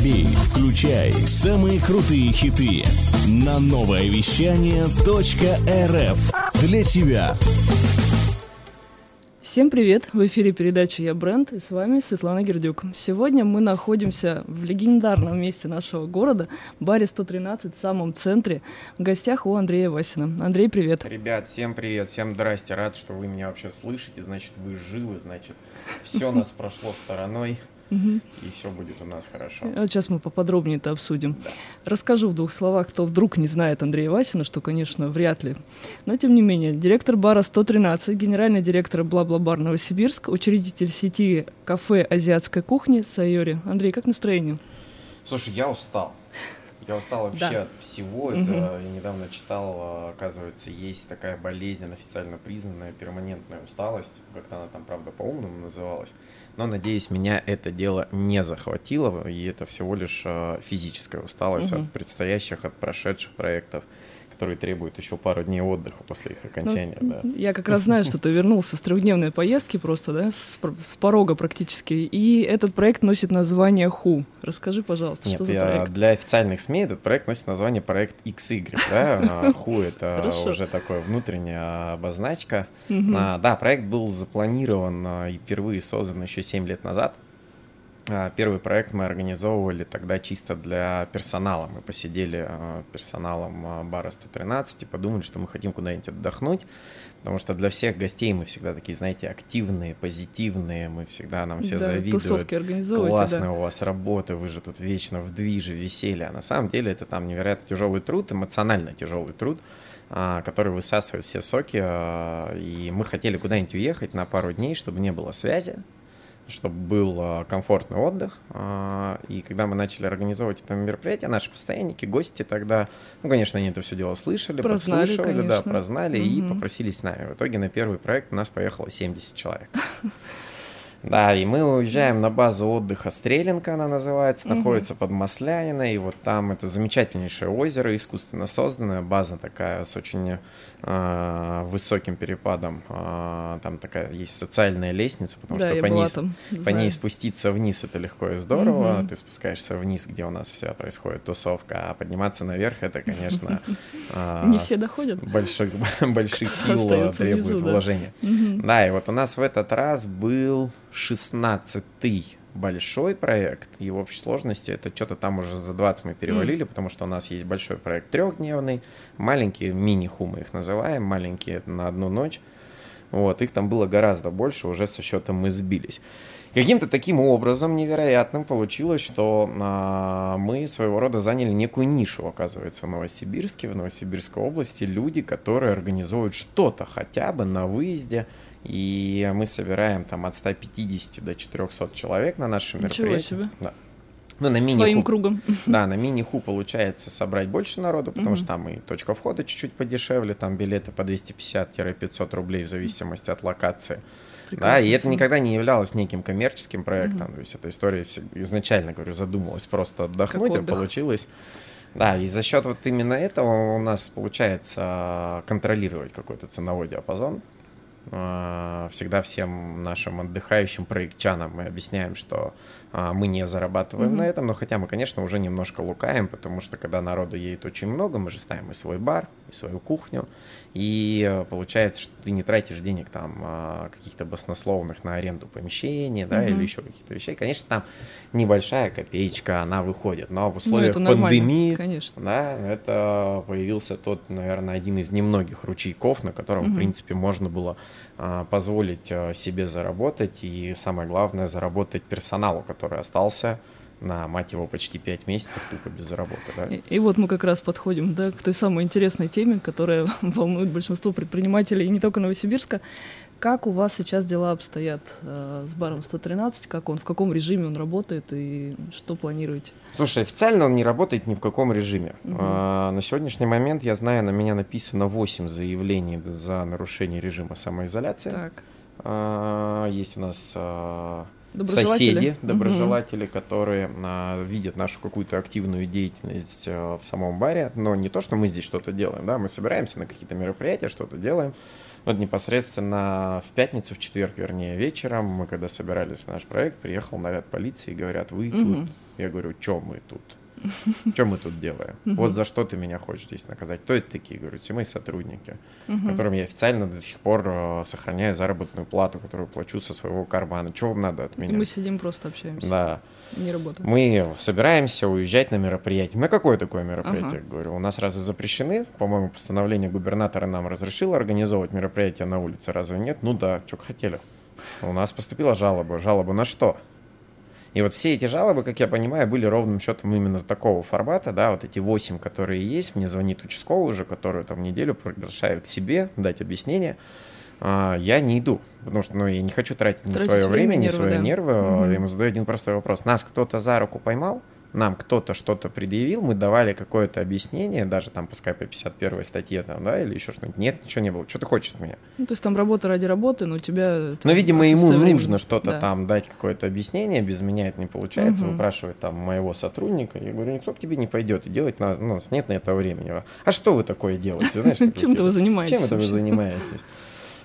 Воробей, включай самые крутые хиты на новое вещание .рф для тебя. Всем привет! В эфире передача «Я бренд» и с вами Светлана Гердюк. Сегодня мы находимся в легендарном месте нашего города, баре 113 в самом центре, в гостях у Андрея Васина. Андрей, привет! Ребят, всем привет, всем здрасте, рад, что вы меня вообще слышите, значит, вы живы, значит, все нас прошло стороной. И все будет у нас хорошо. Вот сейчас мы поподробнее это обсудим. Да. Расскажу в двух словах, кто вдруг не знает Андрея Васина, что, конечно, вряд ли. Но, тем не менее, директор бара 113, генеральный директор Бла-Бла-Бар Новосибирск, учредитель сети кафе азиатской кухни Сайори. Андрей, как настроение? Слушай, я устал. Я устал вообще да. от всего. Угу. Это я недавно читал, а, оказывается, есть такая болезнь, официально признанная перманентная усталость, как-то она там, правда, по-умному называлась. Но, надеюсь, меня это дело не захватило, и это всего лишь а, физическая усталость угу. от предстоящих, от прошедших проектов которые требуют еще пару дней отдыха после их окончания. Ну, да. Я как раз знаю, что ты вернулся с трехдневной поездки просто, да, с, с порога практически. И этот проект носит название Ху. Расскажи, пожалуйста, Нет, что за проект? Для официальных СМИ этот проект носит название проект XY. Да? Ху это уже такое внутренняя обозначка. Да, проект был запланирован а, и впервые создан еще 7 лет назад. А, первый проект мы организовывали тогда чисто для персонала. Мы посидели а, персоналом а, бара 113 и подумали, что мы хотим куда-нибудь отдохнуть, потому что для всех гостей мы всегда такие, знаете, активные, позитивные, мы всегда нам все да, завидуют. Классная да. у вас работа, вы же тут вечно в движе, веселье. А на самом деле это там невероятно тяжелый труд, эмоционально тяжелый труд который высасывает все соки, и мы хотели куда-нибудь уехать на пару дней, чтобы не было связи, чтобы был а, комфортный отдых. А, и когда мы начали организовывать это мероприятие, наши постоянники, гости тогда, ну, конечно, они это все дело слышали, прознали, подслушивали, конечно. да, прознали угу. и попросились с нами. В итоге на первый проект у нас поехало 70 человек. Да, и мы уезжаем на базу отдыха Стрелинка, она называется, угу. находится под Масляниной, и вот там это замечательнейшее озеро, искусственно созданная база такая с очень э, высоким перепадом, э, там такая есть социальная лестница, потому да, что по ней, там, по ней спуститься вниз это легко и здорово, угу. ты спускаешься вниз, где у нас вся происходит тусовка, а подниматься наверх это, конечно... Не все доходят. Больших, больших сил требует вложения. Да, и вот у нас в этот раз был 16-й большой проект, и в общей сложности это что-то там уже за 20 мы перевалили, mm. потому что у нас есть большой проект трехдневный, маленькие мини-ху мы их называем, маленькие на одну ночь. Вот, их там было гораздо больше, уже со счетом мы сбились. Каким-то таким образом невероятным получилось, что а, мы своего рода заняли некую нишу, оказывается, в Новосибирске, в Новосибирской области. Люди, которые организуют что-то хотя бы на выезде, и мы собираем там от 150 до 400 человек на нашем мероприятии. Ничего себе. Да. Ну, на мини Своим кругом. Да, на мини-ху получается собрать больше народу, потому угу. что там и точка входа чуть-чуть подешевле, там билеты по 250-500 рублей в зависимости от локации. Прекрасно. Да, и это никогда не являлось неким коммерческим проектом. Угу. То есть эта история изначально, говорю, задумалась просто отдохнуть, и получилось. Да, и за счет вот именно этого у нас получается контролировать какой-то ценовой диапазон. А, всегда всем нашим отдыхающим проектчанам. Мы объясняем, что мы не зарабатываем mm-hmm. на этом, но хотя мы, конечно, уже немножко лукаем, потому что когда народу едет очень много, мы же ставим и свой бар, и свою кухню, и э, получается, что ты не тратишь денег там а, каких-то баснословных на аренду помещения, да, mm-hmm. или еще каких-то вещей. Конечно, там небольшая копеечка, она выходит, но в ну, условиях ну, пандемии, конечно. да, это появился тот, наверное, один из немногих ручейков, на котором, mm-hmm. в принципе, можно было а, позволить а, себе заработать и, самое главное, заработать персоналу, который остался на, мать его, почти пять месяцев тупо без работы. Да? И, и вот мы как раз подходим да, к той самой интересной теме, которая волнует большинство предпринимателей, и не только Новосибирска. Как у вас сейчас дела обстоят э, с баром 113? Как он, в каком режиме он работает и что планируете? Слушай, официально он не работает ни в каком режиме. Угу. А, на сегодняшний момент, я знаю, на меня написано 8 заявлений за нарушение режима самоизоляции. Так. А, есть у нас... А, соседи, доброжелатели, угу. которые а, видят нашу какую-то активную деятельность а, в самом баре, но не то, что мы здесь что-то делаем, да, мы собираемся на какие-то мероприятия, что-то делаем. Вот непосредственно в пятницу, в четверг, вернее, вечером, мы когда собирались в наш проект, приехал наряд полиции и говорят, вы угу. тут Я говорю, что мы тут? Что мы тут делаем? Вот за что ты меня хочешь здесь наказать? Кто это такие? Говорю, все мои сотрудники, которым я официально до сих пор э, сохраняю заработную плату, которую плачу со своего кармана. Чего вам надо от меня? Мы сидим, просто общаемся. Да. Не работаем. Мы собираемся уезжать на мероприятие. На какое такое мероприятие? Ага. Говорю, у нас разве запрещены? По-моему, постановление губернатора нам разрешило организовывать мероприятия на улице. Разве нет? Ну да, что хотели. У нас поступила жалоба. Жалоба на что? И вот все эти жалобы, как я понимаю, были ровным счетом именно такого формата, да, вот эти восемь, которые есть, мне звонит участковый уже, которую там неделю приглашают к себе, дать объяснение, я не иду, потому что ну, я не хочу тратить ни свое время, ни свои нервы. Угу. Я ему задаю один простой вопрос. Нас кто-то за руку поймал, нам кто-то что-то предъявил, мы давали какое-то объяснение, даже там, пускай по 51 статье, там, да, или еще что-нибудь. Нет, ничего не было. Что ты хочешь от меня? Ну, то есть там работа ради работы, но у тебя... Ну, видимо, ему времени. нужно что-то да. там дать, какое-то объяснение, без меня это не получается, угу. выпрашивает там моего сотрудника. Я говорю, никто к тебе не пойдет, и делать на, ну, у нас нет на это времени. А что вы такое делаете? Знаешь, Чем это вы занимаетесь? Чем это вы занимаетесь?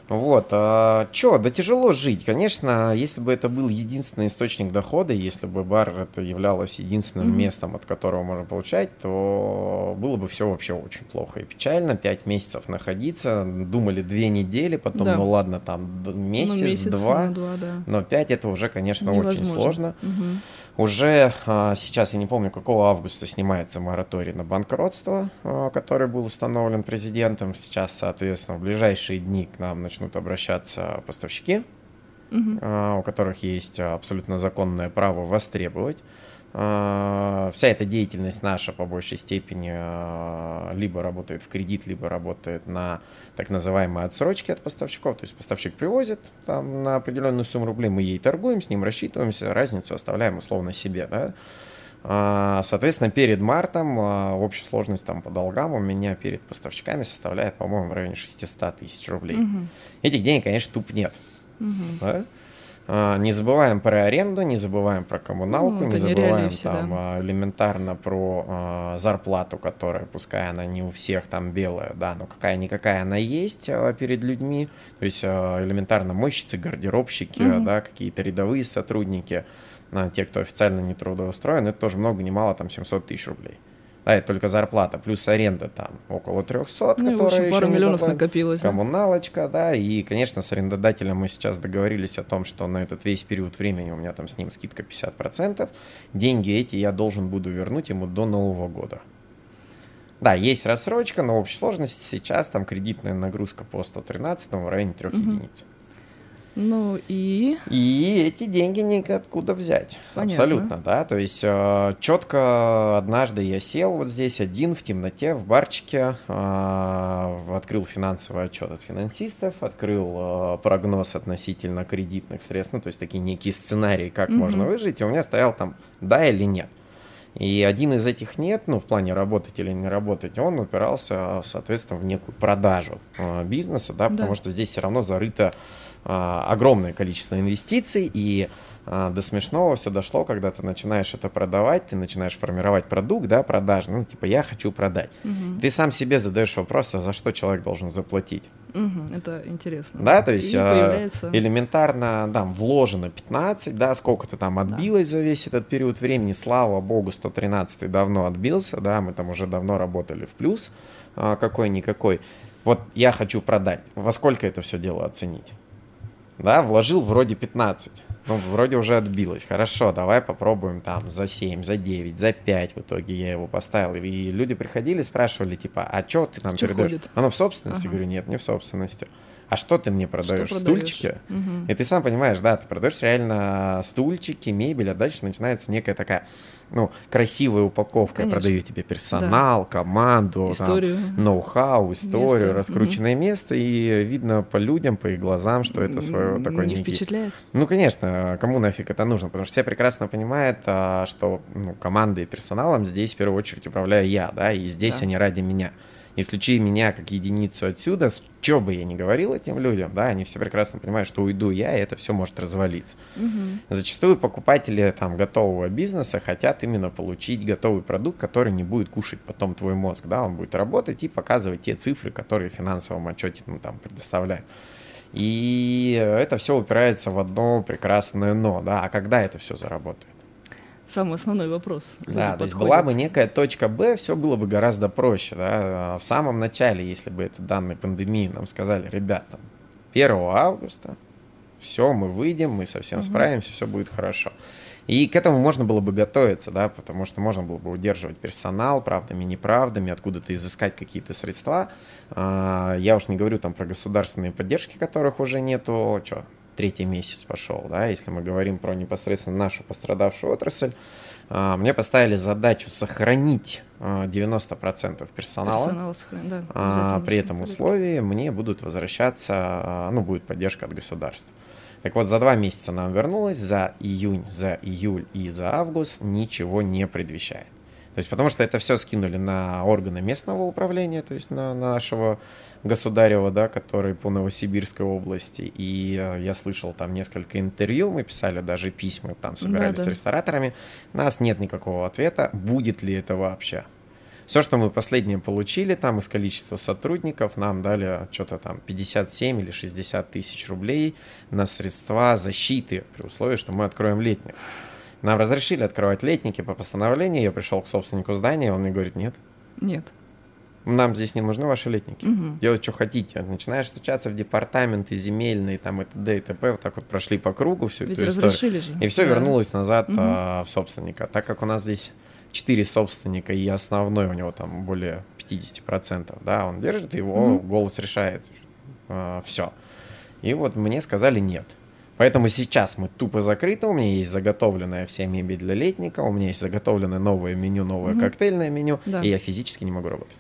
Вот, а, чё, да тяжело жить, конечно, если бы это был единственный источник дохода, если бы бар это являлось единственным mm-hmm. местом, от которого можно получать, то было бы все вообще очень плохо и печально. Пять месяцев находиться, думали две недели, потом, да. ну ладно, там месяц, ну, месяц два, два да. но пять это уже, конечно, Невозможно. очень сложно. Mm-hmm. Уже а, сейчас, я не помню, какого августа снимается мораторий на банкротство, а, который был установлен президентом. Сейчас, соответственно, в ближайшие дни к нам начнут обращаться поставщики, угу. у которых есть абсолютно законное право востребовать вся эта деятельность наша по большей степени а, либо работает в кредит, либо работает на так называемые отсрочки от поставщиков. То есть поставщик привозит там, на определенную сумму рублей, мы ей торгуем, с ним рассчитываемся, разницу оставляем условно себе. Да? А, соответственно, перед мартом общая сложность там по долгам у меня перед поставщиками составляет, по-моему, в районе 600 тысяч рублей. Угу. Этих денег, конечно, туп нет. Угу. Да? А, не забываем про аренду, не забываем про коммуналку, ну, не забываем все, там да. элементарно про э, зарплату, которая, пускай она не у всех там белая, да, но какая-никакая она есть э, перед людьми. То есть э, элементарно мойщицы, гардеробщики, угу. да, какие-то рядовые сотрудники, э, те, кто официально не трудоустроен, это тоже много, немало, там 700 тысяч рублей. Да, это только зарплата, плюс аренда там около 300, ну, которая пару миллионов заплат... накопилось. Коммуналочка, да. да, и, конечно, с арендодателем мы сейчас договорились о том, что на этот весь период времени у меня там с ним скидка 50%. Деньги эти я должен буду вернуть ему до Нового года. Да, есть рассрочка, но в общей сложности сейчас там кредитная нагрузка по 113 в районе 3 угу. единиц. Ну и... И эти деньги никоткуда взять. Понятно. Абсолютно, да. То есть э, четко однажды я сел вот здесь один в темноте, в барчике, э, открыл финансовый отчет от финансистов, открыл э, прогноз относительно кредитных средств, ну то есть такие некие сценарии, как угу. можно выжить, и у меня стоял там да или нет. И один из этих нет, ну, в плане работать или не работать, он упирался, соответственно, в некую продажу э, бизнеса, да, потому да. что здесь все равно зарыто огромное количество инвестиций, и а, до смешного все дошло, когда ты начинаешь это продавать, ты начинаешь формировать продукт, да, продажный, ну, типа, я хочу продать. Угу. Ты сам себе задаешь вопрос, а за что человек должен заплатить? Угу, это интересно. Да, то есть появляется... элементарно, да, вложено 15, да, сколько-то там отбилось да. за весь этот период времени, слава богу, 113 давно отбился, да, мы там уже давно работали в плюс какой-никакой. Вот я хочу продать. Во сколько это все дело оценить? Да, вложил вроде 15. Ну, вроде уже отбилось. Хорошо, давай попробуем там за 7, за 9, за 5. В итоге я его поставил. И люди приходили, спрашивали, типа, а что ты нам передаешь? Оно в собственности? Ага. Говорю, нет, не в собственности а что ты мне продаешь? Что продаешь? Стульчики? Угу. И ты сам понимаешь, да, ты продаешь реально стульчики, мебель, а дальше начинается некая такая, ну, красивая упаковка. Конечно. Я продаю тебе персонал, да. команду, историю. Там, ноу-хау, историю, место. раскрученное угу. место, и видно по людям, по их глазам, что это свое такое... Не некий... впечатляет? Ну, конечно, кому нафиг это нужно, потому что все прекрасно понимают, а, что ну, командой и персоналом здесь в первую очередь управляю я, да, и здесь да. они ради меня. Исключи меня как единицу отсюда, что бы я ни говорил этим людям, да, они все прекрасно понимают, что уйду я, и это все может развалиться. Угу. Зачастую покупатели там готового бизнеса хотят именно получить готовый продукт, который не будет кушать потом твой мозг, да, он будет работать и показывать те цифры, которые в финансовом отчете ну, там предоставляют. И это все упирается в одно прекрасное но, да, а когда это все заработает? Самый основной вопрос. Да, то есть была бы некая точка Б, все было бы гораздо проще. Да? В самом начале, если бы это данной пандемии нам сказали, ребята, 1 августа все, мы выйдем, мы совсем угу. справимся, все будет хорошо. И к этому можно было бы готовиться, да, потому что можно было бы удерживать персонал правдами, неправдами, откуда-то изыскать какие-то средства. А, я уж не говорю там про государственные поддержки, которых уже нету, что, третий месяц пошел, да, если мы говорим про непосредственно нашу пострадавшую отрасль, а, мне поставили задачу сохранить 90% а, персонала. Персонал, да, а, при этом условии мне будут возвращаться, ну, будет поддержка от государства. Так вот, за два месяца нам вернулось, за июнь, за июль и за август ничего не предвещает. То есть потому что это все скинули на органы местного управления, то есть на нашего государева, да, который по Новосибирской области. И э, я слышал там несколько интервью, мы писали даже письма, там собирались да, да. с рестораторами. У нас нет никакого ответа, будет ли это вообще. Все, что мы последнее получили там из количества сотрудников, нам дали что-то там 57 или 60 тысяч рублей на средства защиты, при условии, что мы откроем летник. Нам разрешили открывать летники по постановлению. Я пришел к собственнику здания, он мне говорит, нет. Нет. Нам здесь не нужны ваши летники. Угу. Делать, что хотите. Начинаешь стучаться в департаменты земельные, там, и т.д. и т.п. Вот так вот прошли по кругу всю Ведь эту историю. Же. И все да. вернулось назад угу. а, в собственника. Так как у нас здесь четыре собственника, и основной у него там более 50%, да, он держит, его угу. голос решает. А, все. И вот мне сказали нет. Поэтому сейчас мы тупо закрыты, у меня есть заготовленная вся мебель для летника, у меня есть заготовленное новое меню, новое угу. коктейльное меню, да. и я физически не могу работать.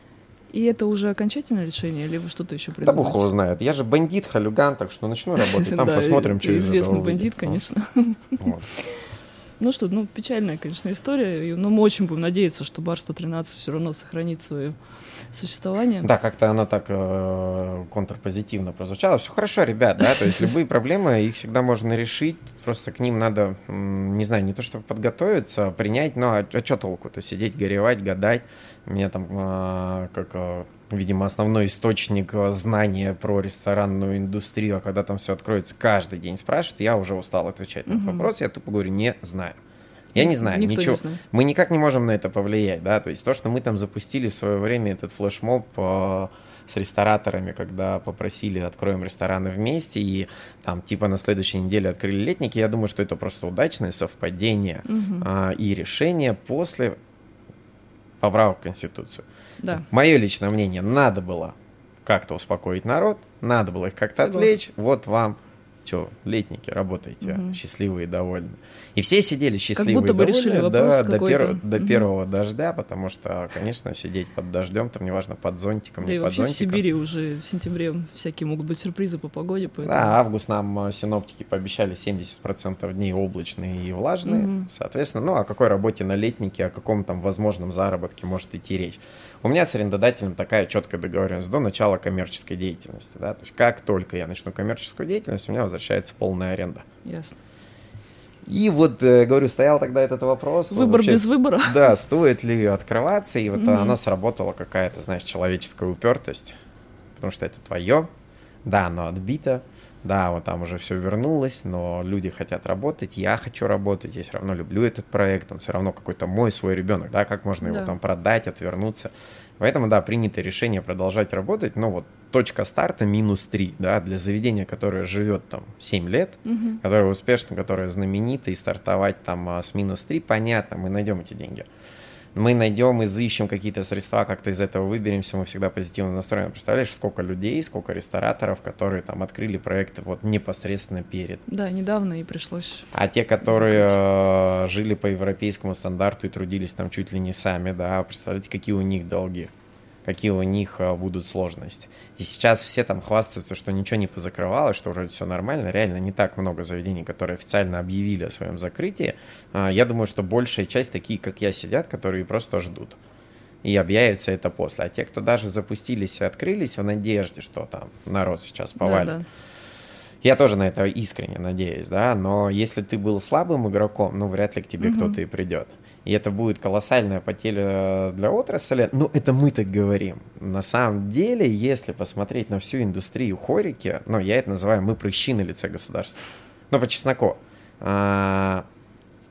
И это уже окончательное решение, или вы что-то еще придумаете? Да бог его знает. Я же бандит, халюган, так что начну работать, там посмотрим, что из этого бандит, конечно. Ну что, ну печальная, конечно, история, но мы очень будем надеяться, что бар 113 все равно сохранит свое существование. Да, как-то оно так э, контрпозитивно прозвучало. Все хорошо, ребят, да, то есть любые проблемы, их всегда можно решить, просто к ним надо, не знаю, не то чтобы подготовиться, а принять, но а, а что толку-то сидеть, горевать, гадать. Меня там, э, как, видимо, основной источник э, знания про ресторанную индустрию, а когда там все откроется, каждый день спрашивают, я уже устал отвечать на этот вопрос, я тупо говорю, не знаю. Я не знаю, Никто ничего. Не знает. Мы никак не можем на это повлиять, да, то есть то, что мы там запустили в свое время этот флешмоб э, с рестораторами, когда попросили откроем рестораны вместе и там типа на следующей неделе открыли летники, я думаю, что это просто удачное совпадение угу. а, и решение после поправок в Конституцию. Да. Мое личное мнение, надо было как-то успокоить народ, надо было их как-то отвлечь, вот вам что, летники, работаете, угу. счастливые и довольны. И все сидели счастливые как будто бы решили да, до, пер... до угу. первого дождя, потому что, конечно, сидеть под дождем, там неважно, под зонтиком, да не и под вообще зонтиком. в Сибири уже в сентябре всякие могут быть сюрпризы по погоде. Поэтому... Да, август нам э, синоптики пообещали 70% дней облачные и влажные, угу. соответственно, ну о какой работе на летнике, о каком там возможном заработке может идти речь. У меня с арендодателем такая четкая договоренность до начала коммерческой деятельности, да, то есть как только я начну коммерческую деятельность, у меня возвращается полная аренда. Ясно. И вот, э, говорю, стоял тогда этот вопрос. Выбор вообще, без выбора. Да, стоит ли открываться, и вот mm-hmm. оно сработало какая-то, знаешь, человеческая упертость, потому что это твое, да, оно отбито, да, вот там уже все вернулось, но люди хотят работать, я хочу работать, я все равно люблю этот проект, он все равно какой-то мой свой ребенок, да, как можно да. его там продать, отвернуться. Поэтому, да, принято решение продолжать работать, но вот точка старта минус 3, да, для заведения, которое живет там 7 лет, угу. которое успешно, которое знаменито, и стартовать там а, с минус 3, понятно, мы найдем эти деньги мы найдем, изыщем какие-то средства, как-то из этого выберемся, мы всегда позитивно настроены. Представляешь, сколько людей, сколько рестораторов, которые там открыли проекты вот непосредственно перед. Да, недавно и пришлось. А те, которые закрыть. жили по европейскому стандарту и трудились там чуть ли не сами, да, представляете, какие у них долги какие у них а, будут сложности. И сейчас все там хвастаются, что ничего не позакрывалось, что вроде все нормально. Реально не так много заведений, которые официально объявили о своем закрытии. А, я думаю, что большая часть такие, как я, сидят, которые просто ждут. И объявится это после. А те, кто даже запустились и открылись в надежде, что там народ сейчас повалит. Да, да. Я тоже на это искренне надеюсь, да, но если ты был слабым игроком, ну, вряд ли к тебе угу. кто-то и придет и это будет колоссальная потеря для отрасли, но это мы так говорим. На самом деле, если посмотреть на всю индустрию хорики, ну, я это называю мы прыщи на лице государства. Ну, по чесноку. А,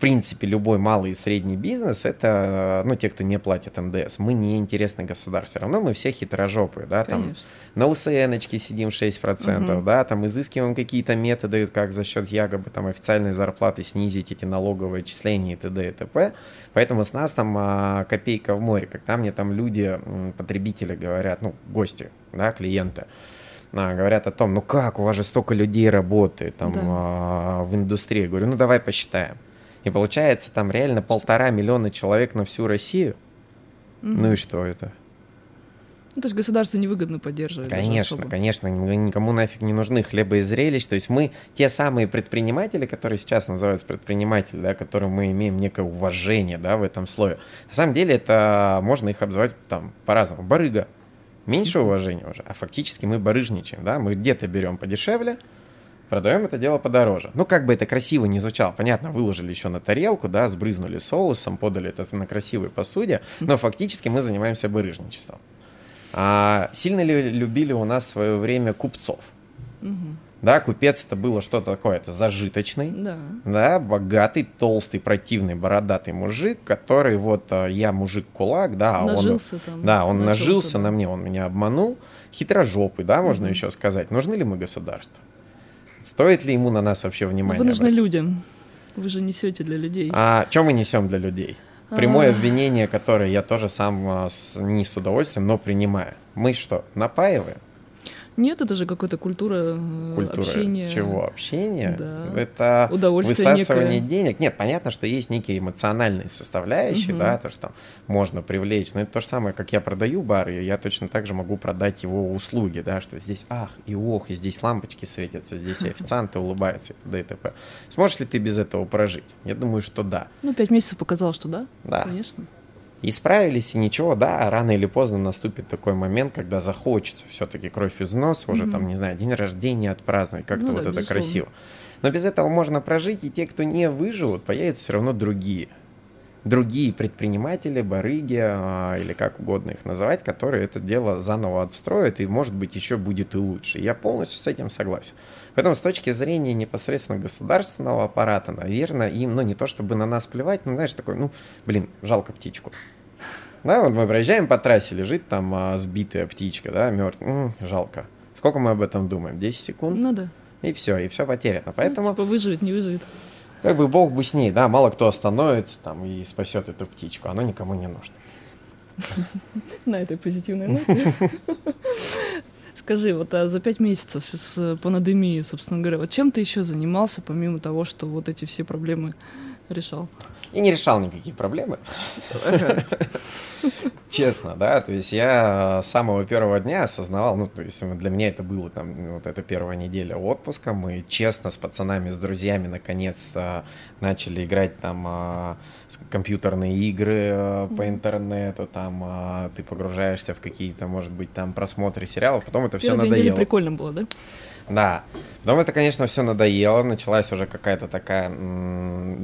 принципе, любой малый и средний бизнес, это, ну, те, кто не платит НДС. Мы не интересны государству. Все равно мы все хитрожопые, да, там Конечно. на УСНочке сидим 6%, угу. да, там изыскиваем какие-то методы, как за счет якобы там официальной зарплаты снизить эти налоговые отчисления и т.д. и т.п. Поэтому с нас там а, копейка в море. Когда мне там люди, потребители говорят, ну, гости, да, клиенты, а, говорят о том, ну как, у вас же столько людей работает там да. а, в индустрии. Я говорю, ну давай посчитаем. И получается там реально полтора миллиона человек на всю Россию. Угу. Ну и что это? Ну, то есть государство невыгодно поддерживает. Конечно, конечно, никому нафиг не нужны хлеба и зрелищ. То есть мы те самые предприниматели, которые сейчас называются предприниматели, да, которым мы имеем некое уважение, да, в этом слое. На самом деле это можно их обзывать там по-разному. Барыга, меньше уважения уже, а фактически мы барыжничаем, да, мы где-то берем подешевле, продаем это дело подороже. Ну, как бы это красиво не звучало, понятно, выложили еще на тарелку, да, сбрызнули соусом, подали это на красивой посуде, но фактически мы занимаемся барыжничеством. А сильно ли любили у нас в свое время купцов? Угу. Да, купец это было что-то такое, это зажиточный, да. да, богатый, толстый, противный, бородатый мужик, который вот а, я мужик кулак, да, а нажился он, там, да, он нажился да. на мне, он меня обманул, хитрожопый, да, можно угу. еще сказать. Нужны ли мы государству? Стоит ли ему на нас вообще внимание? Вы нужны людям. Вы же несете для людей. А что мы несем для людей? Прямое обвинение, которое я тоже сам а, не с удовольствием, но принимаю. Мы что, напаиваем? Нет, это же какая-то культура, э, культура общения. Чего? Общение? Да. Это высасывание некое. денег. Нет, понятно, что есть некие эмоциональные составляющие, угу. да, то, что там можно привлечь. Но это то же самое, как я продаю бар, и я точно так же могу продать его услуги, да, что здесь ах и ох, и здесь лампочки светятся, здесь и официанты улыбаются, и т.д. и т.п. Сможешь ли ты без этого прожить? Я думаю, что да. Ну, пять месяцев показал, что да. Да. Конечно. И справились, и ничего, да, рано или поздно наступит такой момент, когда захочется все-таки кровь из носа, уже mm-hmm. там, не знаю, день рождения отпраздновать, как-то ну, вот да, это безусловно. красиво. Но без этого можно прожить, и те, кто не выживут, появятся все равно другие. Другие предприниматели, барыги, а, или как угодно их называть, которые это дело заново отстроят, и, может быть, еще будет и лучше. Я полностью с этим согласен. Поэтому с точки зрения непосредственно государственного аппарата, наверное, им, ну, не то чтобы на нас плевать, но, знаешь, такой, ну, блин, жалко птичку. Да, вот мы проезжаем по трассе, лежит там а, сбитая птичка, да, мертвая. Жалко. Сколько мы об этом думаем? 10 секунд? Ну да. И все, и все потеряно. Поэтому... Ну, типа выживет, не выживет. Как бы бог бы с ней, да, мало кто остановится там и спасет эту птичку, оно никому не нужно. На этой позитивной ноте. Скажи, вот а за пять месяцев с пандемией, собственно говоря, вот чем ты еще занимался, помимо того, что вот эти все проблемы решал? И не решал никакие проблемы. Честно, да, то есть я с самого первого дня осознавал, ну, то есть для меня это было там, вот эта первая неделя отпуска, мы честно с пацанами, с друзьями наконец-то начали играть там а, компьютерные игры а, по интернету, там ты погружаешься в какие-то, может быть, там просмотры сериалов, потом это все надоело. прикольно было, да? Да. Потом это, конечно, все надоело. Началась уже какая-то такая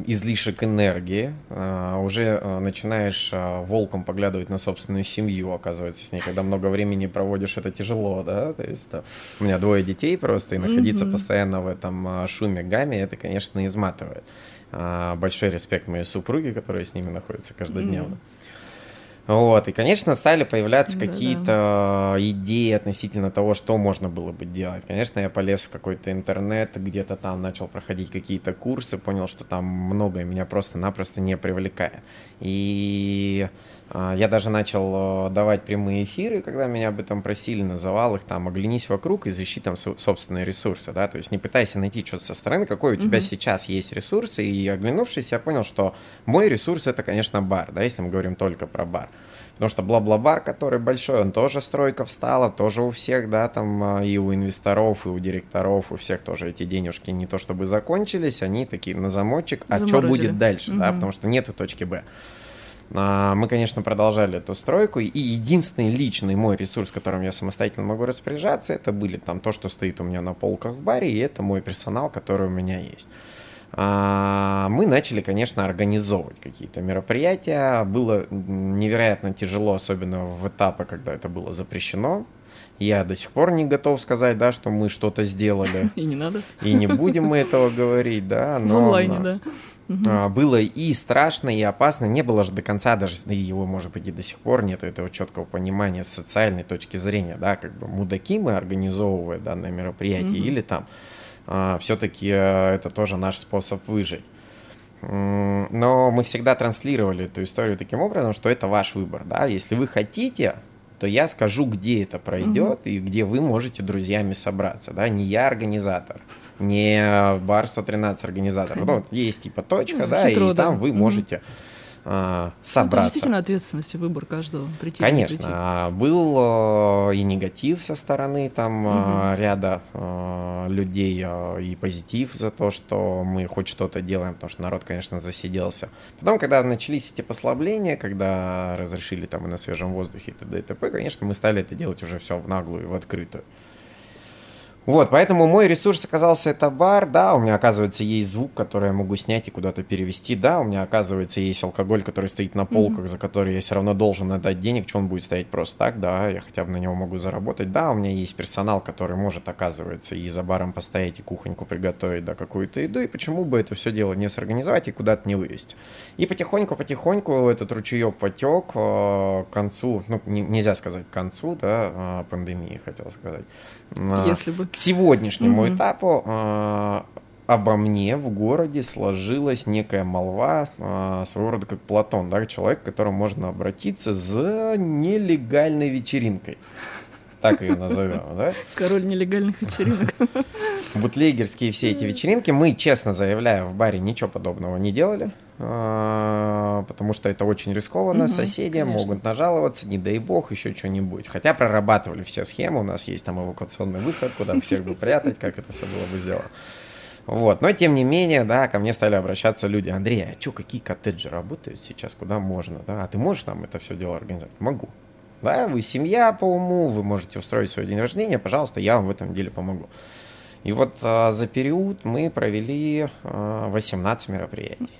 излишек энергии. А, уже а, начинаешь а, волком поглядывать на собственную семью, оказывается, с ней. Когда много времени проводишь, это тяжело, да? То есть а, у меня двое детей просто, и находиться mm-hmm. постоянно в этом шуме, гамме, это, конечно, изматывает. А, большой респект моей супруге, которая с ними находится каждодневно. Mm-hmm. Вот, и, конечно, стали появляться да, какие-то да. идеи относительно того, что можно было бы делать. Конечно, я полез в какой-то интернет, где-то там начал проходить какие-то курсы, понял, что там многое меня просто-напросто не привлекает. И я даже начал э, давать прямые эфиры, когда меня об этом просили, называл их там «Оглянись вокруг и защити там собственные ресурсы», да, то есть не пытайся найти что-то со стороны, какой у тебя угу. сейчас есть ресурсы, и оглянувшись, я понял, что мой ресурс это, конечно, бар, да, если мы говорим только про бар. Потому что бла-бла-бар, который большой, он тоже стройка встала, тоже у всех, да, там а, и у инвесторов, и у директоров, у всех тоже эти денежки не то чтобы закончились, они такие на замочек, а что будет дальше, угу. да, потому что нету точки Б. А, мы, конечно, продолжали эту стройку, и единственный личный мой ресурс, которым я самостоятельно могу распоряжаться, это были там то, что стоит у меня на полках в баре, и это мой персонал, который у меня есть. А, мы начали, конечно, организовывать какие-то мероприятия. Было невероятно тяжело, особенно в этапы, когда это было запрещено. Я до сих пор не готов сказать, да, что мы что-то сделали. И не надо. И не будем мы этого говорить, да. Но, в онлайне, да. Угу. Было и страшно, и опасно. Не было же до конца даже, и его, может быть, и до сих пор нет этого четкого понимания с социальной точки зрения, да, как бы мудаки мы организовывая данное мероприятие, угу. или там а, все-таки э, это тоже наш способ выжить. Но мы всегда транслировали эту историю таким образом, что это ваш выбор, да, если вы хотите, то я скажу, где это пройдет угу. и где вы можете друзьями собраться, да, не я организатор, не бар 113 организатор, вот есть типа точка, ну, да, и там вы можете угу э, собраться. Это действительно ответственность и выбор каждого прийти. Конечно. Прийти. А, был э, и негатив со стороны там угу. ряда людей, и позитив за то, что мы хоть что-то делаем, потому что народ, конечно, засиделся. Потом, когда начались эти послабления, когда разрешили там и на свежем воздухе и т.д. и т.п., конечно, мы стали это делать уже все в наглую, в открытую. Вот, поэтому мой ресурс оказался это бар, да, у меня, оказывается, есть звук, который я могу снять и куда-то перевести, да, у меня, оказывается, есть алкоголь, который стоит на полках, mm-hmm. за который я все равно должен отдать денег, что он будет стоять просто так, да, я хотя бы на него могу заработать, да, у меня есть персонал, который может, оказывается, и за баром постоять, и кухоньку приготовить, да, какую-то еду, и почему бы это все дело не сорганизовать и куда-то не вывести. И потихоньку-потихоньку этот ручеек потек э, к концу, ну, не, нельзя сказать к концу, да, э, пандемии, хотел сказать. Э, Если бы сегодняшнему угу. этапу э, обо мне в городе сложилась некая молва, э, своего рода как Платон, да, человек, к которому можно обратиться за нелегальной вечеринкой. Так ее назовем, да? Король нелегальных вечеринок. Бутлегерские все эти вечеринки. Мы, честно заявляю, в баре ничего подобного не делали. А, потому что это очень рискованно, угу, соседи конечно. могут нажаловаться, не дай бог, еще что-нибудь. Хотя прорабатывали все схемы, у нас есть там эвакуационный выход, куда всех бы прятать, как это все было бы сделано. Вот, но тем не менее, да, ко мне стали обращаться люди, Андрей, а что, какие коттеджи работают сейчас, куда можно, да, а ты можешь нам это все дело организовать? Могу. Да, вы семья по уму, вы можете устроить свой день рождения, пожалуйста, я вам в этом деле помогу. И вот а, за период мы провели а, 18 мероприятий.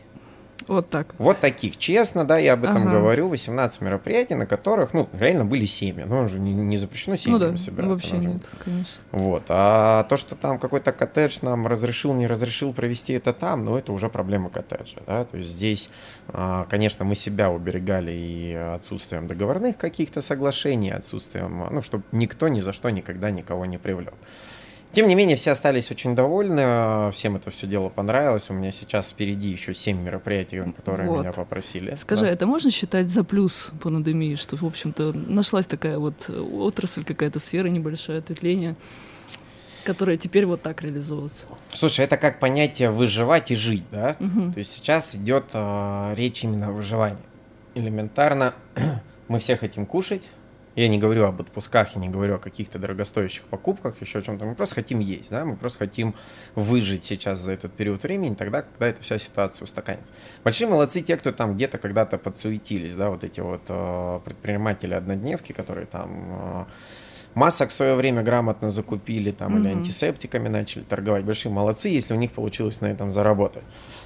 Вот так. Вот таких, честно, да, я об этом ага. говорю. 18 мероприятий, на которых, ну, реально были семьи. Ну, же не, не запрещено семьями ну, да, собираться. Вообще нет, конечно. Вот. А то, что там какой-то коттедж нам разрешил, не разрешил провести это там, ну, это уже проблема коттеджа, да. То есть здесь, а, конечно, мы себя уберегали и отсутствием договорных каких-то соглашений, отсутствием, ну, чтобы никто ни за что никогда никого не привлек. Тем не менее, все остались очень довольны, всем это все дело понравилось. У меня сейчас впереди еще 7 мероприятий, которые вот. меня попросили. Скажи, да. это можно считать за плюс пандемии, что, в общем-то, нашлась такая вот отрасль, какая-то сфера небольшая ответвление, которая теперь вот так реализовывается? Слушай, это как понятие выживать и жить, да? Угу. То есть сейчас идет э, речь именно о выживании. Элементарно мы все хотим кушать, я не говорю об отпусках, я не говорю о каких-то дорогостоящих покупках, еще о чем-то. Мы просто хотим есть, да, мы просто хотим выжить сейчас за этот период времени, тогда, когда эта вся ситуация устаканится. Большие молодцы те, кто там где-то когда-то подсуетились, да, вот эти вот э, предприниматели-однодневки, которые там э, масок в свое время грамотно закупили там mm-hmm. или антисептиками начали торговать. Большие молодцы, если у них получилось на этом заработать.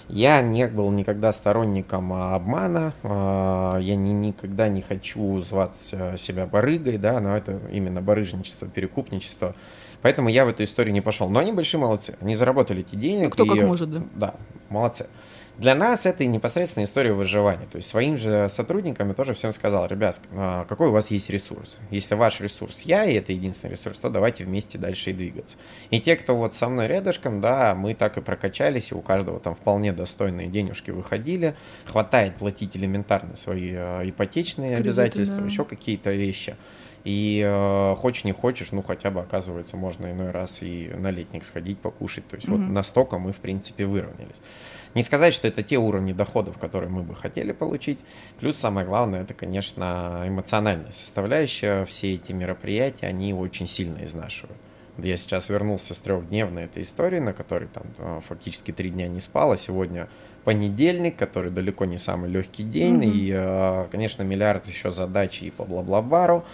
Я не был никогда сторонником а, обмана, а, я ни, никогда не хочу звать э, себя барыгой, да, но это именно барыжничество, перекупничество. Поэтому я в эту историю не пошел. Но они большие молодцы, они заработали эти деньги. Ну, кто и, как может, да. Да, молодцы. Для нас это непосредственно история выживания. То есть своим же сотрудникам я тоже всем сказал, ребят, а, какой у вас есть ресурс? Если ваш ресурс я, и это единственный ресурс, то давайте вместе дальше и двигаться. И те, кто вот со мной рядышком, да, мы так и прокачались, и у каждого там вполне достойные денежки выходили. Хватает платить элементарно свои э, ипотечные Кредиты, обязательства, да. еще какие-то вещи. И э, хочешь не хочешь, ну хотя бы оказывается можно иной раз и на летник сходить покушать. То есть mm-hmm. вот настолько мы в принципе выровнялись. Не сказать, что это те уровни доходов, которые мы бы хотели получить. Плюс самое главное, это, конечно, эмоциональная составляющая. Все эти мероприятия, они очень сильно изнашивают. Я сейчас вернулся с трехдневной этой истории, на которой там а, фактически три дня не спал, а сегодня понедельник, который далеко не самый легкий день, mm-hmm. и, а, конечно, миллиард еще задач и по бла-бла-бару,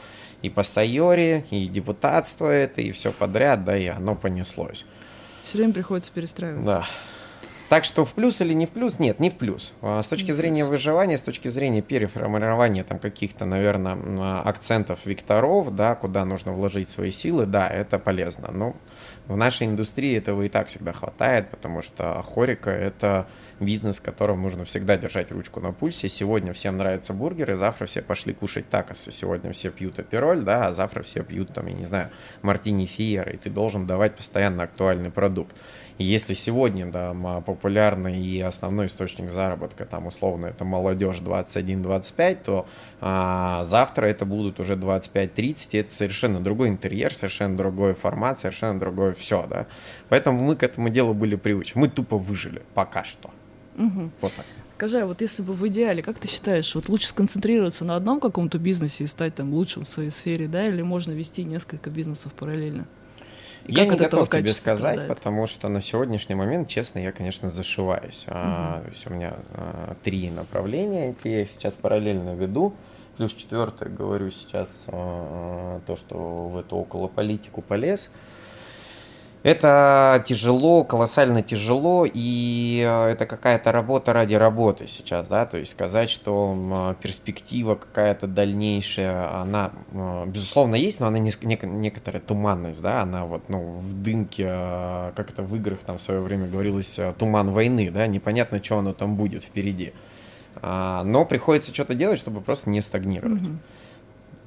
и по Сайоре, и депутатство это, и все подряд, да, и оно понеслось. Все время приходится перестраиваться. Да. Так что в плюс или не в плюс? Нет, не в плюс. А, с точки зрения выживания, с точки зрения переформирования там каких-то, наверное, акцентов векторов, да, куда нужно вложить свои силы, да, это полезно. Но В нашей индустрии этого и так всегда хватает, потому что хорика – это бизнес, в котором нужно всегда держать ручку на пульсе. Сегодня всем нравятся бургеры, завтра все пошли кушать такосы. Сегодня все пьют апероль, да, а завтра все пьют, там, я не знаю, мартини фиер, и ты должен давать постоянно актуальный продукт. И если сегодня да, популярный и основной источник заработка, там условно это молодежь 21-25, то а, завтра это будут уже 25-30, и это совершенно другой интерьер, совершенно другой формат, совершенно другое все, да. Поэтому мы к этому делу были приучены. Мы тупо выжили пока что. Угу. Вот так. Скажи, а вот если бы в идеале, как ты считаешь, вот лучше сконцентрироваться на одном каком-то бизнесе и стать там лучшим в своей сфере, да, или можно вести несколько бизнесов параллельно? И я не готов тебе сказать, страдает? потому что на сегодняшний момент, честно, я, конечно, зашиваюсь. Угу. А, то есть у меня а, три направления, эти я сейчас параллельно веду. Плюс четвертое, говорю сейчас а, то, что в эту около политику полез. Это тяжело, колоссально тяжело, и э, это какая-то работа ради работы сейчас, да, то есть сказать, что перспектива какая-то дальнейшая, она, э, безусловно, есть, но она не, некоторая туманность, да, она вот, ну, в дымке, э, как это в играх там в свое время говорилось, туман войны, да, непонятно, что оно там будет впереди. А, но приходится что-то делать, чтобы просто не стагнировать. Mm-hmm.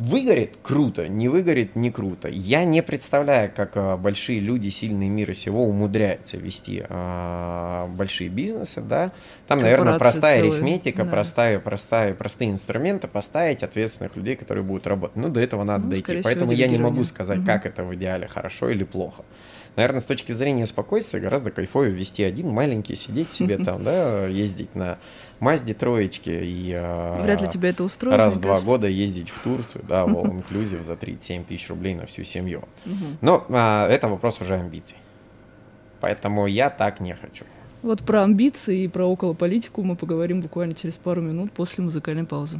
Выгорит – круто, не выгорит – не круто. Я не представляю, как а, большие люди, сильные мира сего умудряются вести а, большие бизнесы, да. Там, наверное, простая целые. арифметика, да. простая, простая, простые инструменты, поставить ответственных людей, которые будут работать. Ну, до этого надо ну, дойти. Поэтому я не могу сказать, угу. как это в идеале, хорошо или плохо наверное, с точки зрения спокойствия гораздо кайфовее вести один маленький, сидеть себе там, да, ездить на Мазде троечки и... А, Вряд ли тебя это устроит, Раз в два года ездить в Турцию, да, в All Inclusive за 37 тысяч рублей на всю семью. Но а, это вопрос уже амбиций. Поэтому я так не хочу. Вот про амбиции и про около политику мы поговорим буквально через пару минут после музыкальной паузы.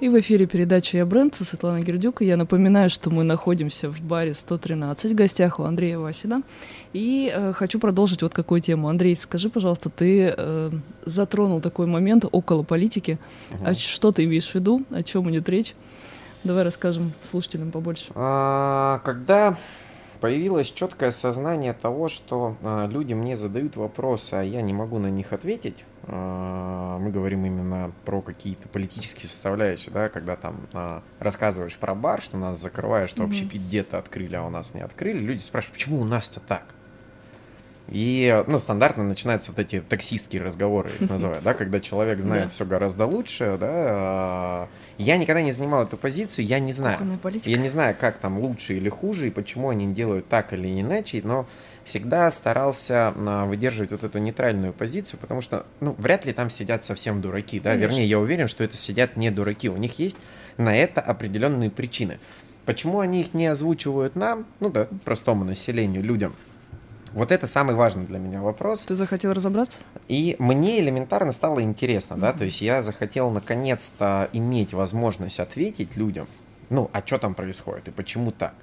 и в эфире передача «Я бренд» со Светланой Гердюк. И я напоминаю, что мы находимся в баре 113 в гостях у Андрея Васина. И э, хочу продолжить вот какую тему. Андрей, скажи, пожалуйста, ты э, затронул такой момент около политики. Угу. А что ты имеешь в виду? О чем идет речь? Давай расскажем слушателям побольше. А, когда появилось четкое сознание того, что а, люди мне задают вопросы, а я не могу на них ответить, мы говорим именно про какие-то политические составляющие, да, когда там а, рассказываешь про бар, что нас закрывают, что mm-hmm. общепит где-то открыли, а у нас не открыли, люди спрашивают, почему у нас-то так? И, ну, стандартно начинаются вот эти таксистские разговоры, их называют, да, когда человек знает все гораздо лучше, да. Я никогда не занимал эту позицию, я не знаю. Я не знаю, как там лучше или хуже, и почему они делают так или иначе, но всегда старался а, выдерживать вот эту нейтральную позицию, потому что, ну, вряд ли там сидят совсем дураки, да, Конечно. вернее, я уверен, что это сидят не дураки, у них есть на это определенные причины. Почему они их не озвучивают нам, ну да, простому населению, людям? Вот это самый важный для меня вопрос. Ты захотел разобраться? И мне элементарно стало интересно, mm-hmm. да, то есть я захотел наконец-то иметь возможность ответить людям, ну, а что там происходит и почему так.